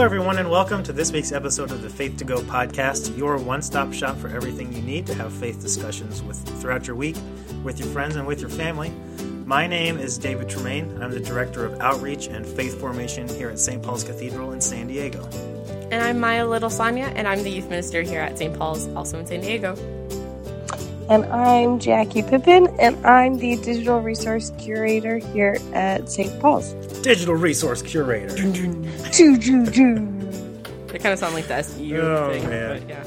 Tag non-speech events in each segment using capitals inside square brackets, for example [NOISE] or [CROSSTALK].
Hello, everyone, and welcome to this week's episode of the Faith to Go podcast, your one stop shop for everything you need to have faith discussions with throughout your week, with your friends, and with your family. My name is David Tremaine. I'm the Director of Outreach and Faith Formation here at St. Paul's Cathedral in San Diego. And I'm Maya Little Sonia, and I'm the youth minister here at St. Paul's, also in San Diego. And I'm Jackie Pippin, and I'm the digital resource curator here at St. Paul's. Digital Resource Curator. They kind of sound like the SU Oh, thing, man. but yeah.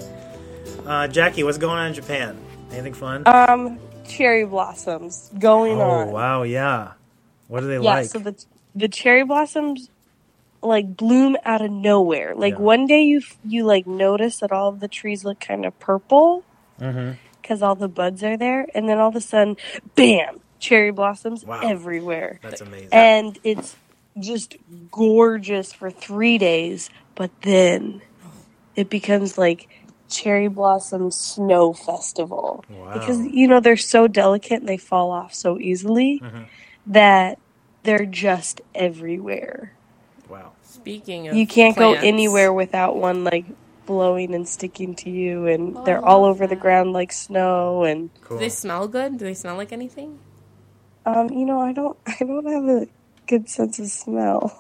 Uh, Jackie, what's going on in Japan? Anything fun? Um, cherry blossoms going oh, on. Oh wow, yeah. What are they Yeah, like? Yeah, so the the cherry blossoms like bloom out of nowhere. Like Yeah. one day you f- you like notice that all of the trees look kind of purple mm-hmm. because all the buds are there, and then all of a sudden, bam, cherry blossoms Wow. everywhere. That's amazing. and it's just gorgeous for three days but then it becomes like cherry blossom snow festival Wow. because you know they're so delicate and they fall off so easily Mhm. that they're just everywhere wow. Speaking of you can't plants, go anywhere without one like blowing and sticking to you and Oh, they're all love over the ground like snow and Cool. Do they smell good? Do they smell like anything? um you know i don't [LAUGHS] i don't have a good sense of smell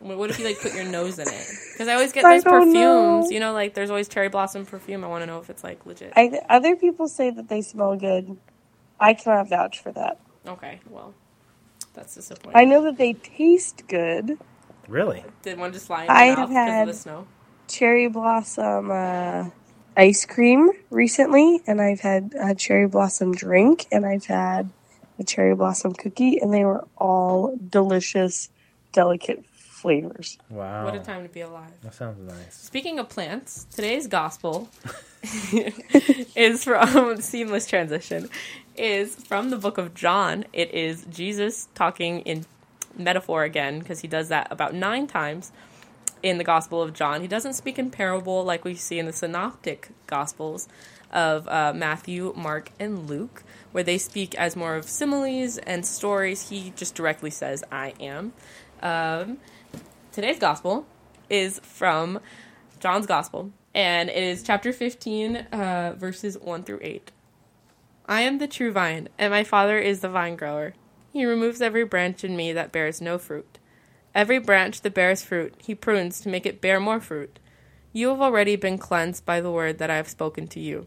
What what if you like put your nose in it? Because I always get [LAUGHS] I those perfumes. know. You know, like there's always cherry blossom perfume. I want to know if it's like legit. I, other people say that they smell good. I cannot vouch for that. okay, well, that's disappointing. I know that they taste good. Really? Did one just lie in I your have mouth because had- of the snow? Cherry blossom uh, ice cream recently, and I've had a cherry blossom drink, and I've had a cherry blossom cookie, and they were all delicious, delicate flavors. Wow. What a time to be alive. That sounds nice. Speaking of plants, today's gospel [LAUGHS] is from seamless transition is from the book of John. It is Jesus talking in metaphor again because he does that about 9 times in the gospel of John. He doesn't speak in parable like we see in the synoptic gospels of uh, Matthew, Mark, and Luke where they speak as more of similes and stories. He just directly says I am. Um, today's gospel is from John's gospel, and it is chapter 15, uh, verses 1 through 8. I am the true vine, and my Father is the vine grower. He removes every branch in me that bears no fruit. Every branch that bears fruit, he prunes to make it bear more fruit. You have already been cleansed by the word that I have spoken to you.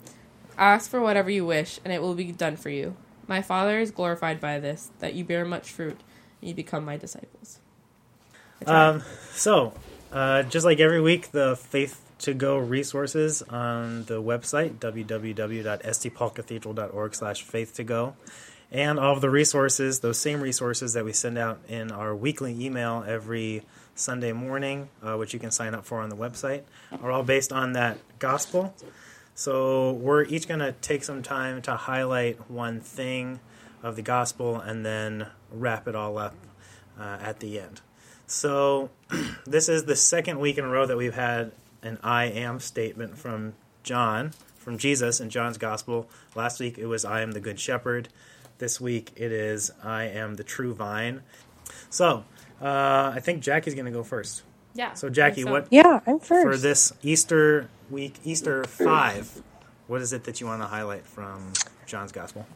ask for whatever you wish, and it will be done for you. My Father is glorified by this, that you bear much fruit, and you become my disciples. Um, so, uh, just like every week, the Faith to Go resources on the website www.stpaulcathedral.org slash faith to go and all of the resources those same resources that we send out in our weekly email every sunday morning uh, which you can sign up for on the website are all based on that gospel so we're each going to take some time to highlight one thing of the gospel and then wrap it all up uh, at the end so [CLEARS THROAT] this is the second week in a row that we've had an I am statement from John, from Jesus in John's gospel. Last week it was I am the good shepherd. This week it is I am the true vine. So uh, I think Jackie's going to go first. yeah. So Jackie, what Yeah, I'm first. for this Easter week, Easter five? What is it that you want to highlight from John's gospel?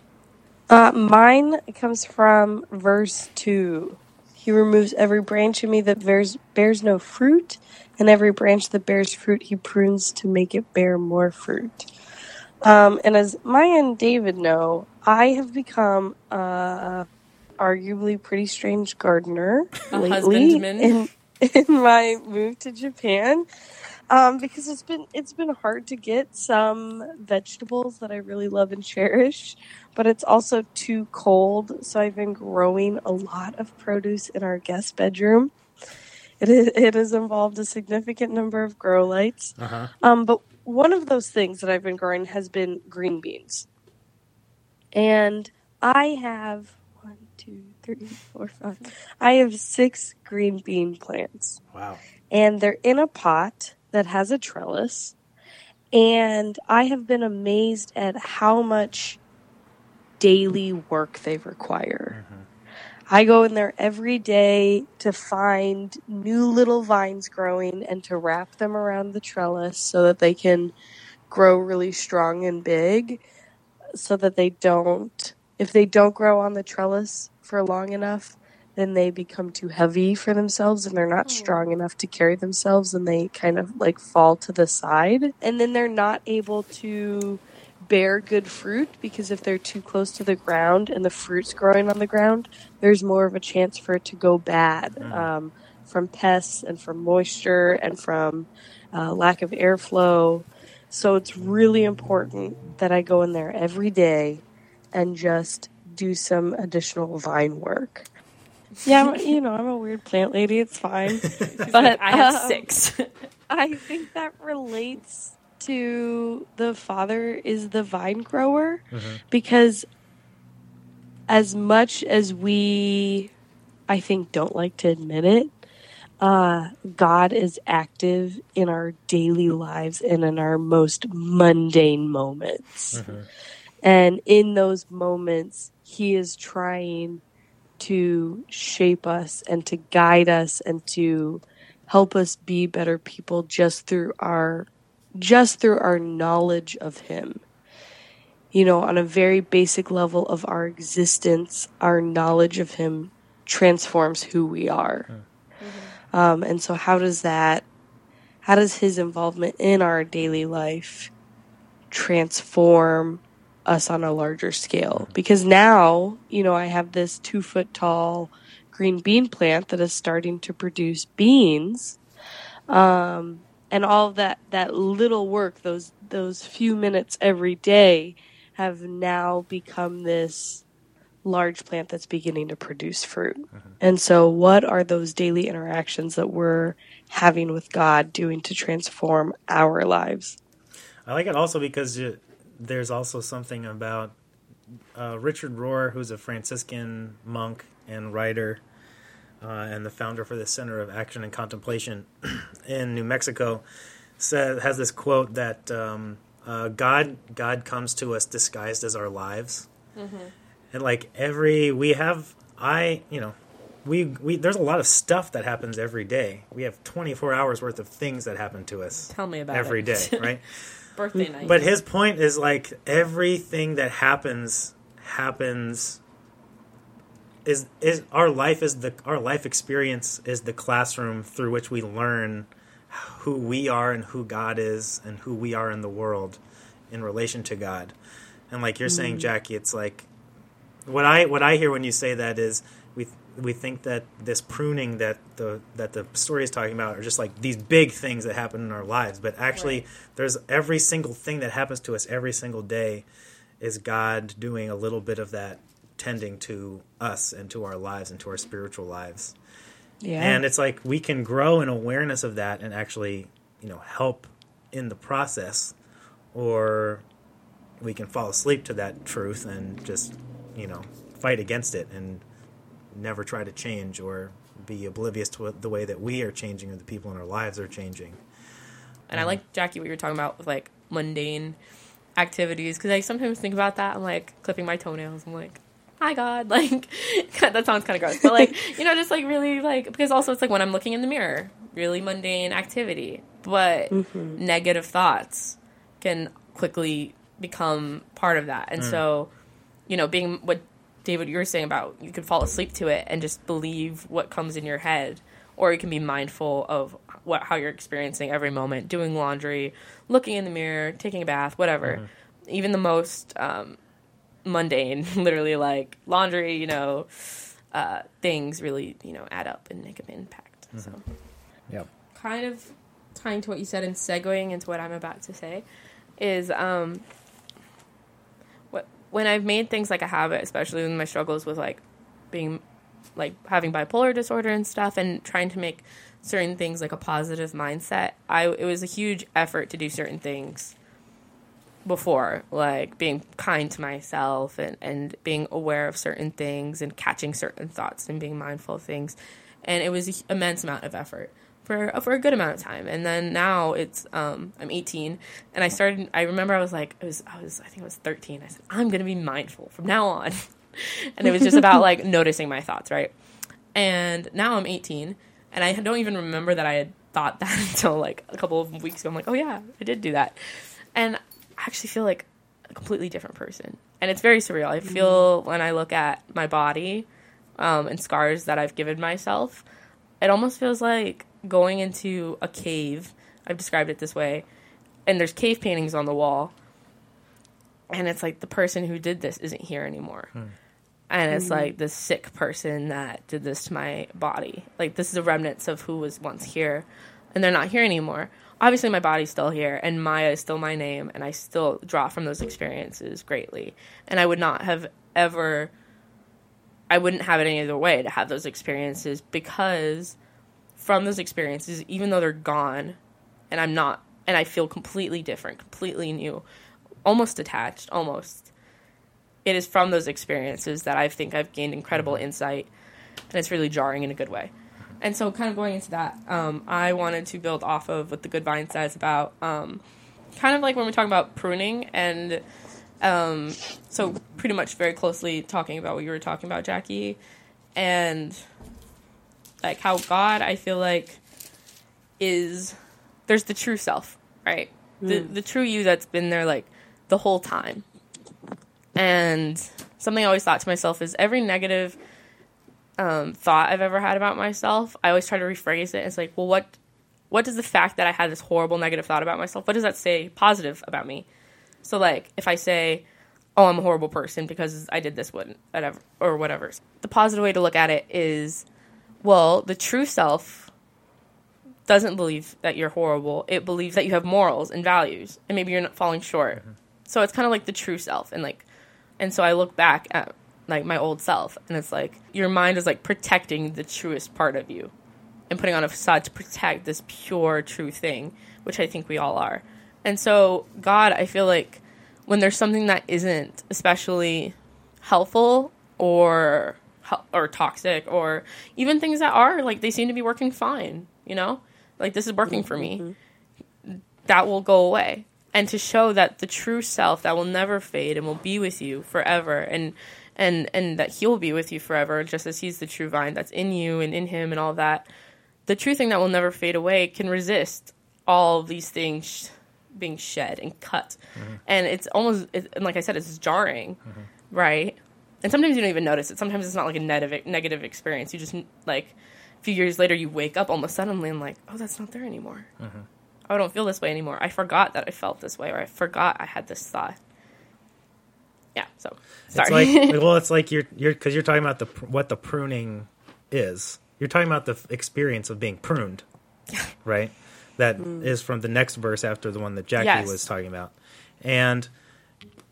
Uh, mine comes from verse 2. He removes every branch in me that bears, bears no fruit, and every branch that bears fruit he prunes to make it bear more fruit. Um, and as Maya and David know, I have become uh, arguably pretty strange gardener A lately husbandman. in, [LAUGHS] in my move to Japan. Um, because it's been it's been hard to get some vegetables that I really love and cherish, but it's also too cold. So I've been growing a lot of produce in our guest bedroom, It is, it has involved a significant number of grow lights. Uh-huh. Um, but one of those things that I've been growing has been green beans. And I have one, two, three, four, five. I have six green bean plants. Wow. And they're in a pot that has a trellis. And I have been amazed at how much daily work they require. Mm-hmm. I go in there every day to find new little vines growing and to wrap them around the trellis so that they can grow really strong and big so that they don't if they don't grow on the trellis for long enough then they become too heavy for themselves and they're not strong enough to carry themselves and they kind of like fall to the side. And then they're not able to bear good fruit because if they're too close to the ground and the fruit's growing on the ground there's more of a chance for it to go bad um, from pests and from moisture and from uh, lack of airflow. So it's really important that I go in there every day and just do some additional vine work. [LAUGHS] Yeah, I'm, [LAUGHS] you know, I'm a weird plant lady. It's fine. [LAUGHS] but I have um, six. I think that relates to the father is the vine grower because as much as we I think don't like to admit it, uh, God is active in our daily lives and in our most mundane moments. And in those moments, He is trying to shape us and to guide us and to help us be better people just through our just through our knowledge of him. You know on a very basic level of our existence our knowledge of him transforms who we are. Um, and so how does that how does his involvement in our daily life transform us on a larger scale. Because now you know i have this two foot tall green bean plant that is starting to produce beans. Um, and all that that little work those those few minutes every day have now become this large plant that's beginning to produce fruit. And so what are those daily interactions that we're having with god doing to transform our lives? I like it also because you, there's also something about uh, Richard Rohr, who's a Franciscan monk and writer, uh, and the founder for the Center of Action and Contemplation [CLEARS THROAT] in New Mexico, said has this quote that um, uh, God God comes to us disguised as our lives, and like every we have I you know. We, we there's a lot of stuff that happens every day. We have 24 hours worth of things that happen to us Tell me about every it. day, [LAUGHS] right? Birthday mm, night. But his point is like everything that happens happens is is our life is the our life experience is the classroom through which we learn who we are and who God is and who we are in the world in relation to God. And like you're saying mm. Jackie, it's like what I what I hear when you say that is we think that this pruning that the that the story is talking about are just like these big things that happen in our lives, but actually Right. there's every single thing that happens to us every single day is God doing a little bit of that tending to us and to our lives and to our spiritual lives. yeah And it's like we can grow in awareness of that and actually, you know, help in the process or we can fall asleep to that truth and just, you know, fight against it and never try to change or be oblivious to the way that we are changing or the people in our lives are changing. And I um, like Jackie what you were talking about with like mundane activities because I sometimes think about that. I'm like clipping my toenails. I'm like, hi God, [LAUGHS] like [LAUGHS] that sounds kind of gross, but like you know, just like really like because also it's like when I'm looking in the mirror, really mundane activity, but mm-hmm. negative thoughts can quickly become part of that, and mm. so you know, being what David you were saying about you can fall asleep to it and just believe what comes in your head, or you can be mindful of what how you're experiencing every moment, doing laundry, looking in the mirror, taking a bath, whatever. Even the most um, mundane, [LAUGHS] literally like laundry, you know, uh, things really you know add up and make an impact. So Yep. kind of tying to what you said and segueing into what I'm about to say is um when I've made things like a habit, especially in my struggles with like being like having bipolar disorder and stuff and trying to make certain things like a positive mindset i it was a huge effort to do certain things before like being kind to myself and, and being aware of certain things and catching certain thoughts and being mindful of things. And it was an immense amount of effort for for a good amount of time. And then now it's um i'm 18 and i started i remember i was like it was i was i think i was 13 i said i'm gonna be mindful from now on. [LAUGHS] And it was just about like [LAUGHS] noticing my thoughts right? And now i'm 18 and i don't even remember that i had thought [LAUGHS] that until like a couple of weeks ago. I'm like oh yeah i did do that. And I actually feel like a completely different person. And it's very surreal. I feel when I look at my body um, and scars that I've given myself, it almost feels like going into a cave. I've described it this way. And there's cave paintings on the wall. And it's like the person who did this isn't here anymore. Hmm. And it's hmm. like the sick person that did this to my body. Like this is the remnants of who was once here. And they're not here anymore obviously my body's still here and Maya is still my name and I still draw from those experiences greatly. And I would not have ever I wouldn't have it any other way to have those experiences because from those experiences, even though they're gone and I'm not and I feel completely different, completely new, almost detached, almost. It is from those experiences that I think I've gained incredible insight and it's really jarring in a good way. And so, kind of going into that, um, I wanted to build off of what the Good Vine says about um, kind of like when we're talking about pruning, and um, so pretty much very closely talking about what you were talking about, Jackie, and like how God, I feel like, is there's the true self, right? The the true you that's been there like the whole time. And something I always thought to myself is every negative um, thought I've ever had about myself, I always try to rephrase it. It's like, well, what what does the fact that I had this horrible negative thought about myself, what does that say positive about me? So like, if I say, oh, I'm a horrible person because I did this one, whatever, or whatever, the positive way to look at it is, well, the true self doesn't believe that you're horrible. It believes that you have morals and values, and maybe you're not falling short. Mm-hmm. So it's kind of like the true self, and like, and so I look back at like my old self and it's like your mind is like protecting the truest part of you and putting on a facade to protect this pure true thing which i think we all are and so god i feel like when there's something that isn't especially helpful or or toxic or even things that are like they seem to be working fine you know? Like this is working for me. Mm-hmm. That will go away. And to show that the true self that will never fade and will be with you forever and and and that he'll be with you forever just as he's the true vine that's in you and in him and all that the true thing that will never fade away can resist all these things being shed and cut. Mm-hmm. And it's almost it, and like i said it's jarring. Mm-hmm. Right and sometimes you don't even notice it sometimes it's not like a negative negative experience you just like a few years later you wake up almost suddenly and like oh that's not there anymore mm-hmm. oh, I don't feel this way anymore. I forgot that I felt this way, or I forgot I had this thought. Yeah. So sorry. It's like [LAUGHS] well, it's like you're you're because you're talking about the what the pruning is. You're talking about the experience of being pruned, [LAUGHS] right? That hmm. is from the next verse after the one that Jackie Yes. was talking about, and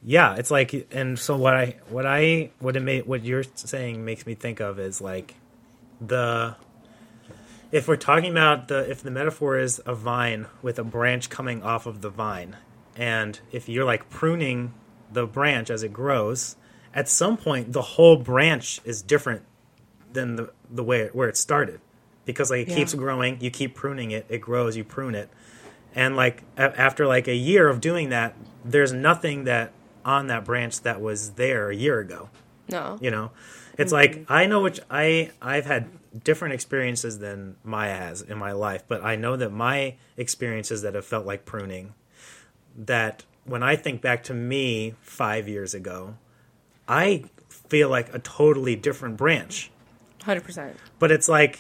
yeah, it's like and so what I what I what it made what you're saying makes me think of is like the if we're talking about the if the metaphor is a vine with a branch coming off of the vine and if you're like pruning the branch as it grows at some point the whole branch is different than the the way where it started because like it Yeah. keeps growing you keep pruning it it grows you prune it and like a- after like a year of doing that there's nothing that on that branch that was there a year ago. No. you know? It's mm-hmm. like i know which i i've had different experiences than maya has in my life but i know that my experiences that have felt like pruning that when i think back to me five years ago i feel like a totally different branch. Hundred percent. but it's like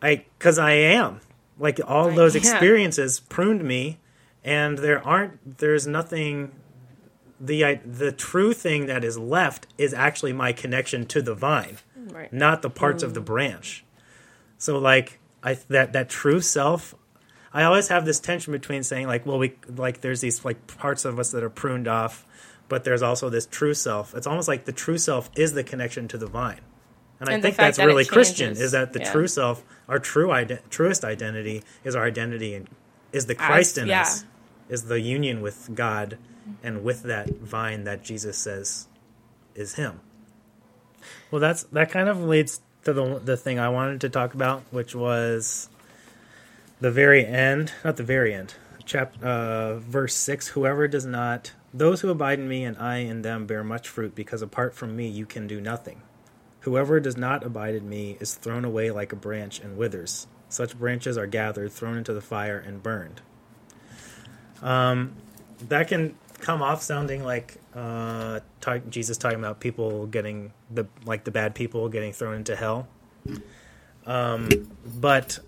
i because i am. Like all Right, those experiences pruned me and there aren't there's nothing the I, the true thing that is left is actually my connection to the vine Right. not the parts of the mm. branch so like i that that true self i always have this tension between saying like well we like there's these like parts of us that are pruned off but there's also this true self it's almost like the true self is the connection to the vine And, I And the think that's that really Christian is that the Yeah. true self, our true ide- truest identity is our identity and is the Christ in yeah. us. Is the union with God and with that vine that Jesus says is him. Well, that's that kind of leads to the the thing I wanted to talk about, which was the very end, not the very end, chap uh, verse six. Whoever does not, those who abide in me and I in them bear much fruit, because apart from me you can do nothing. Whoever does not abide in me is thrown away like a branch and withers. Such branches are gathered, thrown into the fire, and burned. Um, that can come off sounding like uh, talk, Jesus talking about people getting the like the bad people getting thrown into hell. Um, but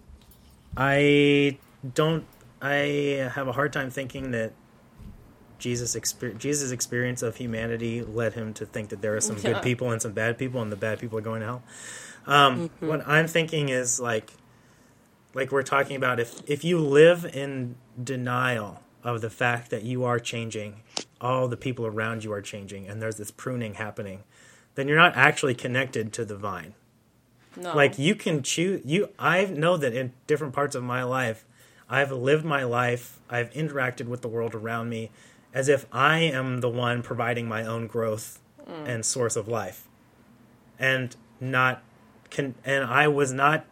I don't. I have a hard time thinking that Jesus exper- Jesus' experience of humanity led him to think that there are some Yeah. good people and some bad people, and the bad people are going to hell. Um, What I'm thinking is like, like we're talking about if if you live in denial of the fact that you are changing, all the people around you are changing, and there's this pruning happening, then you're not actually connected to the vine. No. like you can choose you i know that in different parts of my life i've lived my life i've interacted with the world around me as if i am the one providing my own growth mm. and source of life. And not can and i was not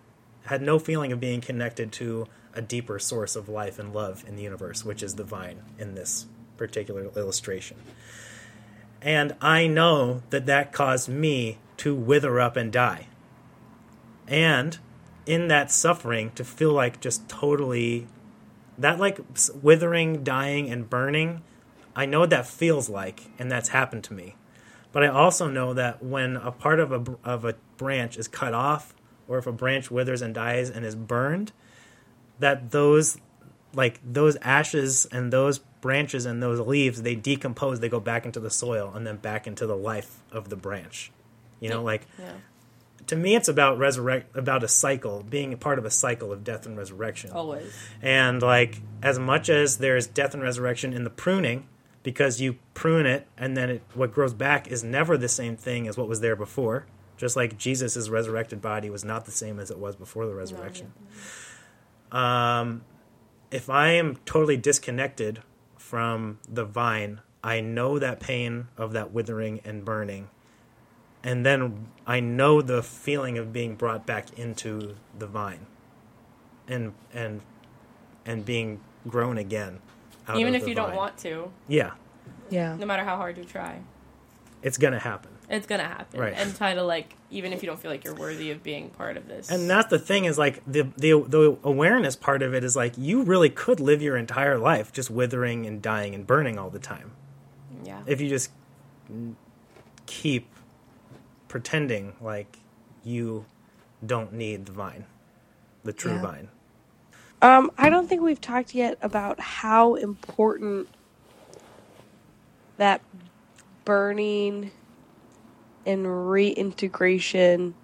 had no feeling of being connected to a deeper source of life and love in the universe which is the vine in this particular illustration. And i know that that caused me to wither up and die. And in that suffering to feel like just totally that like withering dying and burning i know what that feels like and that's happened to me. But i also know that when a part of a of a branch is cut off or if a branch withers and dies and is burned that those like those ashes and those branches and those leaves they decompose they go back into the soil and then back into the life of the branch. You know like yeah. to me it's about resurrect about a cycle being a part of a cycle of death and resurrection. Always. and like as much as there's death and resurrection in the pruning because you prune it and then it, what grows back is never the same thing as what was there before. Just like jesus' resurrected body was not the same as it was before the resurrection mm-hmm. Um, if i am totally disconnected from the vine i know that pain of that withering and burning and then I know the feeling of being brought back into the vine, and and and being grown again. out Even of if the you don't want to, yeah, Yeah. no matter how hard you try, it's gonna happen. It's gonna happen. Right. And try to like, even if you don't feel like you're worthy of being part of this. And that's the thing is like the the the awareness part of it is like you really could live your entire life just withering and dying and burning all the time yeah. if you just keep pretending like you don't need the vine, the true Yeah. vine. Um, I don't think we've talked yet about how important that burning and reintegration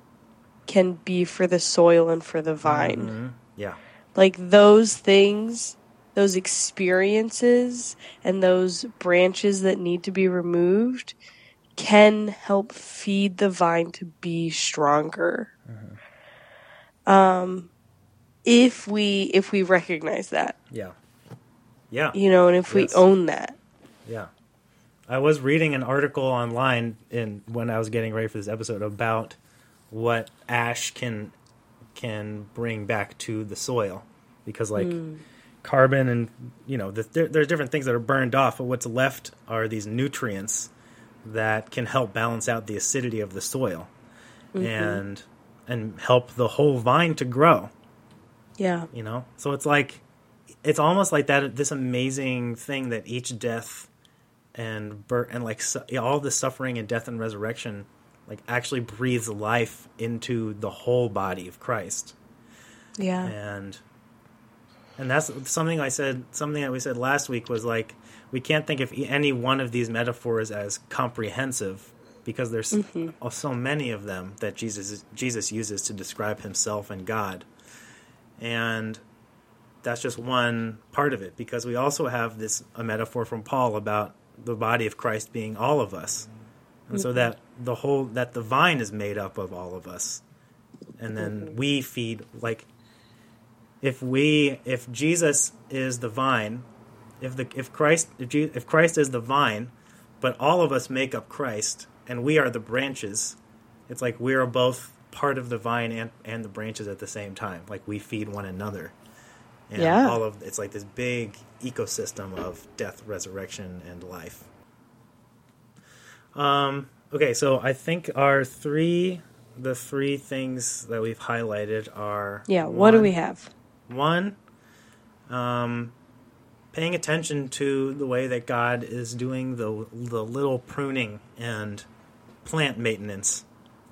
can be for the soil and for the vine. Mhm. Yeah. Like those things, those experiences, and those branches that need to be removed can help feed the vine to be stronger. Um, if we if we recognize that, Yeah. Yeah. you know, and if we own that, Yeah. I was reading an article online in when I was getting ready for this episode about what ash can can bring back to the soil. Because like hmm. carbon and you know the, there, there's different things that are burned off but what's left are these nutrients that can help balance out the acidity of the soil mm-hmm. and and help the whole vine to grow. Yeah, you know? So it's like it's almost like that this amazing thing that each death and birth and like su- all the suffering and death and resurrection like actually breathes life into the whole body of Christ. Yeah, and and that's something I said something that we said last week was like we can't think of any one of these metaphors as comprehensive because there's mm-hmm. so many of them that Jesus Jesus uses to describe himself and God. And that's just one part of it because we also have this a metaphor from Paul about the body of Christ being all of us and so mm-hmm. that the whole that the vine is made up of all of us, and then mm-hmm. we feed like if we if Jesus is the vine, if the if Christ if, Je- if Christ is the vine, but all of us make up Christ, and we are the branches. It's like we are both part of the vine and, and the branches at the same time. Like we feed one another. And Yeah. all of it's like this big ecosystem of death, resurrection, and life. Um, okay, so I think our three the three things that we've highlighted are Yeah, what do we have? one, um, paying attention to the way that God is doing the the little pruning and plant maintenance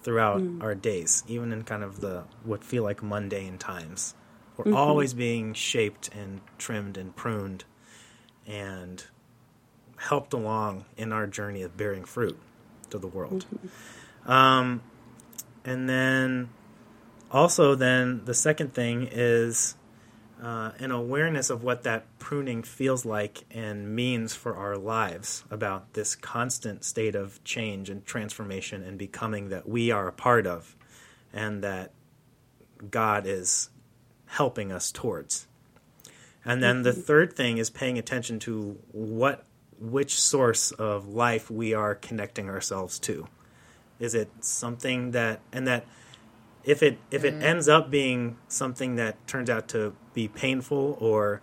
throughout our days, even in kind of the what feel like mundane times. We're always being shaped and trimmed and pruned and helped along in our journey of bearing fruit to the world. Um, and then also, then the second thing is uh, an awareness of what that pruning feels like and means for our lives about this constant state of change and transformation and becoming that we are a part of and that God is helping us towards. And then the mm-hmm. third thing is paying attention to what which source of life we are connecting ourselves to. Is it something that and that if it if it mm. ends up being something that turns out to be painful or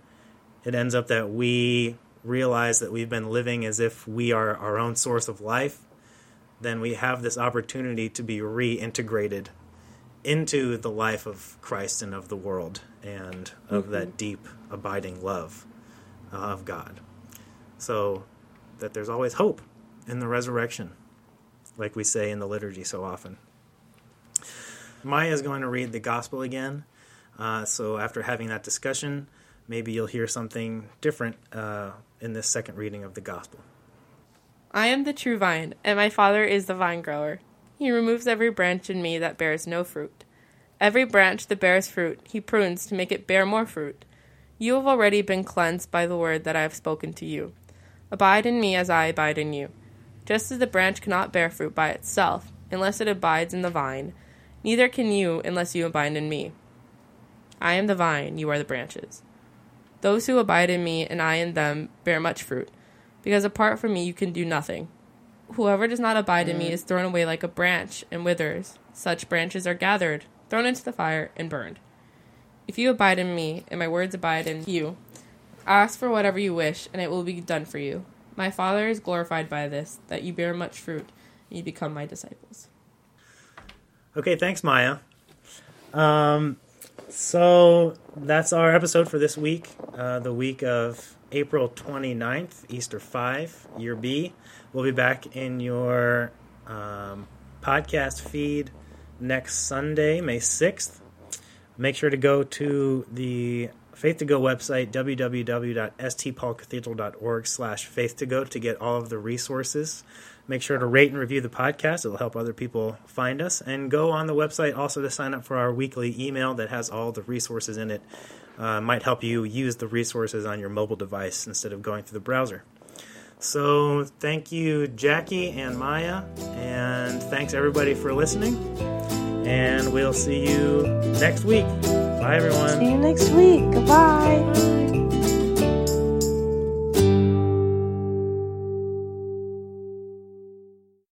it ends up that we realize that we've been living as if we are our own source of life, then we have this opportunity to be reintegrated into the life of Christ and of the world and of that deep abiding love uh, of God. So that there's always hope in the resurrection, like we say in the liturgy so often. Maya is going to read the gospel again. Uh, so after having that discussion, maybe you'll hear something different uh, in this second reading of the gospel. I am the true vine, and my Father is the vine grower. He removes every branch in me that bears no fruit. Every branch that bears fruit, he prunes to make it bear more fruit. You have already been cleansed by the word that I have spoken to you. Abide in me as I abide in you. Just as the branch cannot bear fruit by itself, unless it abides in the vine, neither can you unless you abide in me. I am the vine, you are the branches. Those who abide in me and I in them bear much fruit, because apart from me you can do nothing. Whoever does not abide in me is thrown away like a branch and withers. Such branches are gathered, thrown into the fire, and burned. If you abide in me, and my words abide in you, ask for whatever you wish, and it will be done for you. My Father is glorified by this, that you bear much fruit, and you become my disciples. Okay, thanks, Maya. Um, so that's our episode for this week, uh, the week of April 29th, Easter 5, Year B. We'll be back in your um, podcast feed next Sunday, May 6th. Make sure to go to the Faith to Go website, www.stpaulcathedral.org slash faith to go to get all of the resources. Make sure to rate and review the podcast. It'll help other people find us. And go on the website also to sign up for our weekly email that has all the resources in it. Uh, might help you use the resources on your mobile device instead of going through the browser. So thank you, Jackie and Maya, and thanks everybody for listening. And we'll see you next week. Bye, everyone. See you next week. Goodbye.